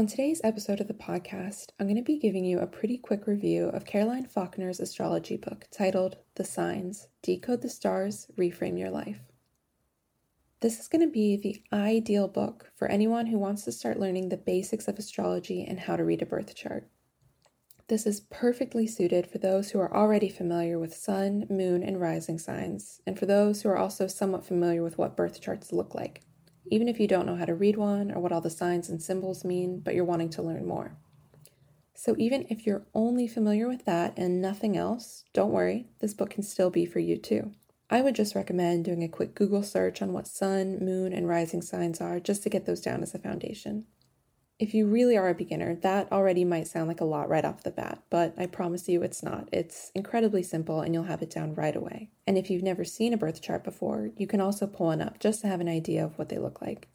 On today's episode of the podcast, I'm going to be giving you a pretty quick review of Carolyne Faulkner's astrology book titled The Signs Decode the Stars, Reframe Your Life. This is going to be the ideal book for anyone who wants to start learning the basics of astrology and how to read a birth chart. This is perfectly suited for those who are already familiar with sun, moon, and rising signs, and for those who are also somewhat familiar with what birth charts look like, even if you don't know how to read one or what all the signs and symbols mean, but you're wanting to learn more. So, even if you're only familiar with that and nothing else, don't worry, this book can still be for you too. I would just recommend doing a quick Google search on what sun, moon, and rising signs are just to get those down as a foundation. If you really are a beginner, that already might sound like a lot right off the bat, but I promise you it's not. It's incredibly simple and you'll have it down right away. And if you've never seen a birth chart before, you can also pull one up just to have an idea of what they look like.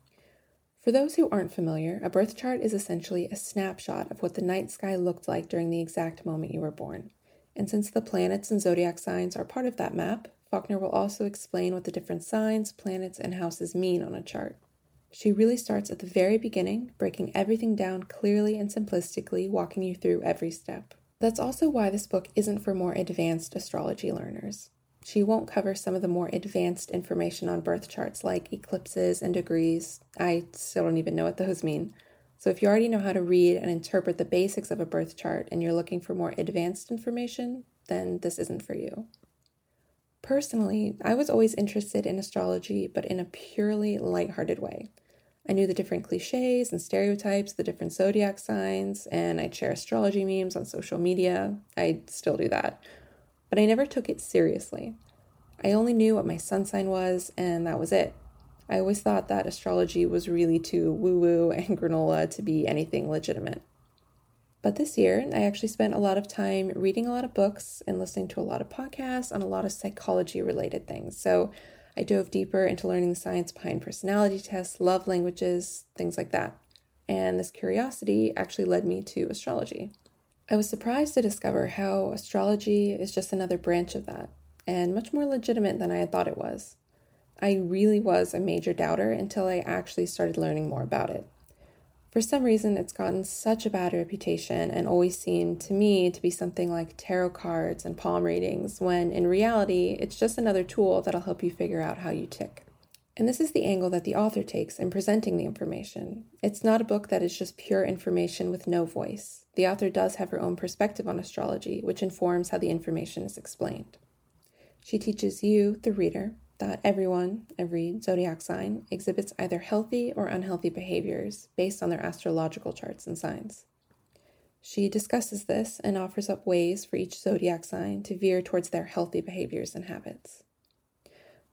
For those who aren't familiar, a birth chart is essentially a snapshot of what the night sky looked like during the exact moment you were born. And since the planets and zodiac signs are part of that map, Faulkner will also explain what the different signs, planets, and houses mean on a chart. She really starts at the very beginning, breaking everything down clearly and simplistically, walking you through every step. That's also why this book isn't for more advanced astrology learners. She won't cover some of the more advanced information on birth charts like eclipses and degrees. I still don't even know what those mean. So, if you already know how to read and interpret the basics of a birth chart and you're looking for more advanced information, then this isn't for you. Personally, I was always interested in astrology, but in a purely lighthearted way. I knew the different cliches and stereotypes, the different zodiac signs, and I'd share astrology memes on social media. I still do that. But I never took it seriously. I only knew what my sun sign was, and that was it. I always thought that astrology was really too woo woo and granola to be anything legitimate. But this year, I actually spent a lot of time reading a lot of books and listening to a lot of podcasts on a lot of psychology related things. So I dove deeper into learning the science behind personality tests, love languages, things like that. And this curiosity actually led me to astrology. I was surprised to discover how astrology is just another branch of that, and much more legitimate than I had thought it was. I really was a major doubter until I actually started learning more about it. For some reason, it's gotten such a bad reputation and always seemed to me to be something like tarot cards and palm readings, when in reality, it's just another tool that'll help you figure out how you tick. And this is the angle that the author takes in presenting the information. It's not a book that is just pure information with no voice. The author does have her own perspective on astrology, which informs how the information is explained. She teaches you, the reader, that everyone, every zodiac sign, exhibits either healthy or unhealthy behaviors based on their astrological charts and signs. She discusses this and offers up ways for each zodiac sign to veer towards their healthy behaviors and habits.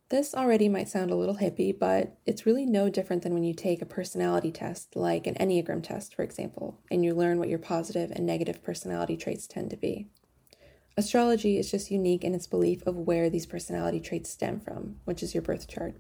This already might sound a little hippie, but it's really no different than when you take a personality test, like an Enneagram test, for example, and you learn what your positive and negative personality traits tend to be. Astrology is just unique in its belief of where these personality traits stem from, which is your birth chart.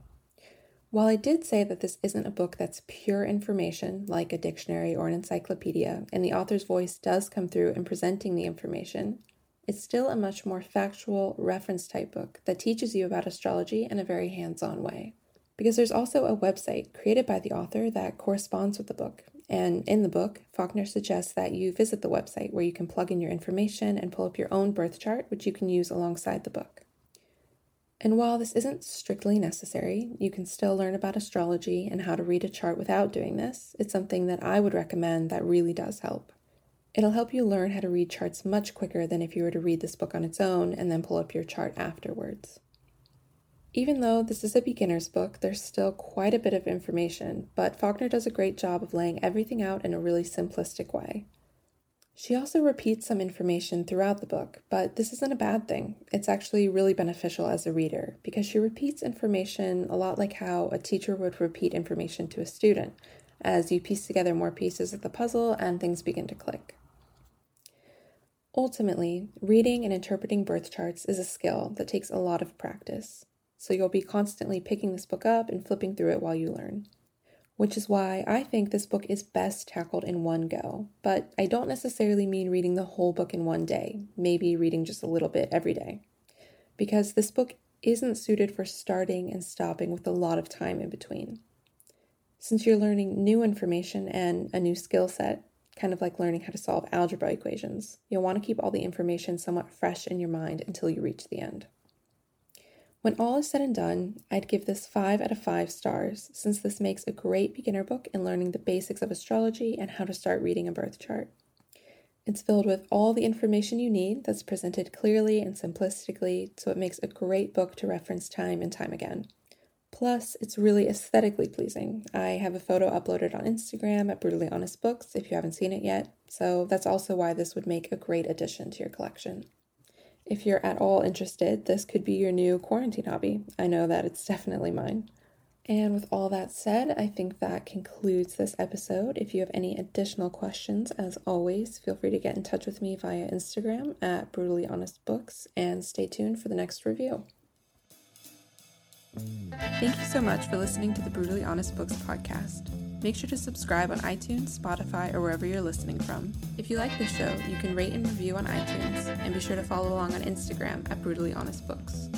While I did say that this isn't a book that's pure information, like a dictionary or an encyclopedia, and the author's voice does come through in presenting the information, it's still a much more factual, reference type book that teaches you about astrology in a very hands on way. Because there's also a website created by the author that corresponds with the book, and in the book, Faulkner suggests that you visit the website where you can plug in your information and pull up your own birth chart, which you can use alongside the book. And while this isn't strictly necessary, you can still learn about astrology and how to read a chart without doing this. It's something that I would recommend that really does help. It'll help you learn how to read charts much quicker than if you were to read this book on its own and then pull up your chart afterwards. Even though this is a beginner's book, there's still quite a bit of information, but Faulkner does a great job of laying everything out in a really simplistic way. She also repeats some information throughout the book, but this isn't a bad thing. It's actually really beneficial as a reader because she repeats information a lot like how a teacher would repeat information to a student. as you piece together more pieces of the puzzle and things begin to click. Ultimately, reading and interpreting birth charts is a skill that takes a lot of practice, so you'll be constantly picking this book up and flipping through it while you learn. Which is why I think this book is best tackled in one go, but I don't necessarily mean reading the whole book in one day, maybe reading just a little bit every day. Because this book isn't suited for starting and stopping with a lot of time in between. Since you're learning new information and a new skill set, kind of like learning how to solve algebra equations. You'll want to keep all the information somewhat fresh in your mind until you reach the end. When all is said and done, I'd give this 5 out of 5 stars since this makes a great beginner book in learning the basics of astrology and how to start reading a birth chart. It's filled with all the information you need that's presented clearly and simplistically, so it makes a great book to reference time and time again. Plus, it's really aesthetically pleasing. I have a photo uploaded on Instagram at Brutally Honest Books if you haven't seen it yet, so that's also why this would make a great addition to your collection. If you're at all interested, this could be your new quarantine hobby. I know that it's definitely mine. And with all that said, I think that concludes this episode. If you have any additional questions, as always, feel free to get in touch with me via Instagram at Brutally Honest Books and stay tuned for the next review. Thank you so much for listening to the Brutally Honest Books podcast. Make sure to subscribe on iTunes, Spotify, or wherever you're listening from. If you like the show, you can rate and review on iTunes, and be sure to follow along on Instagram at Brutally Honest Books.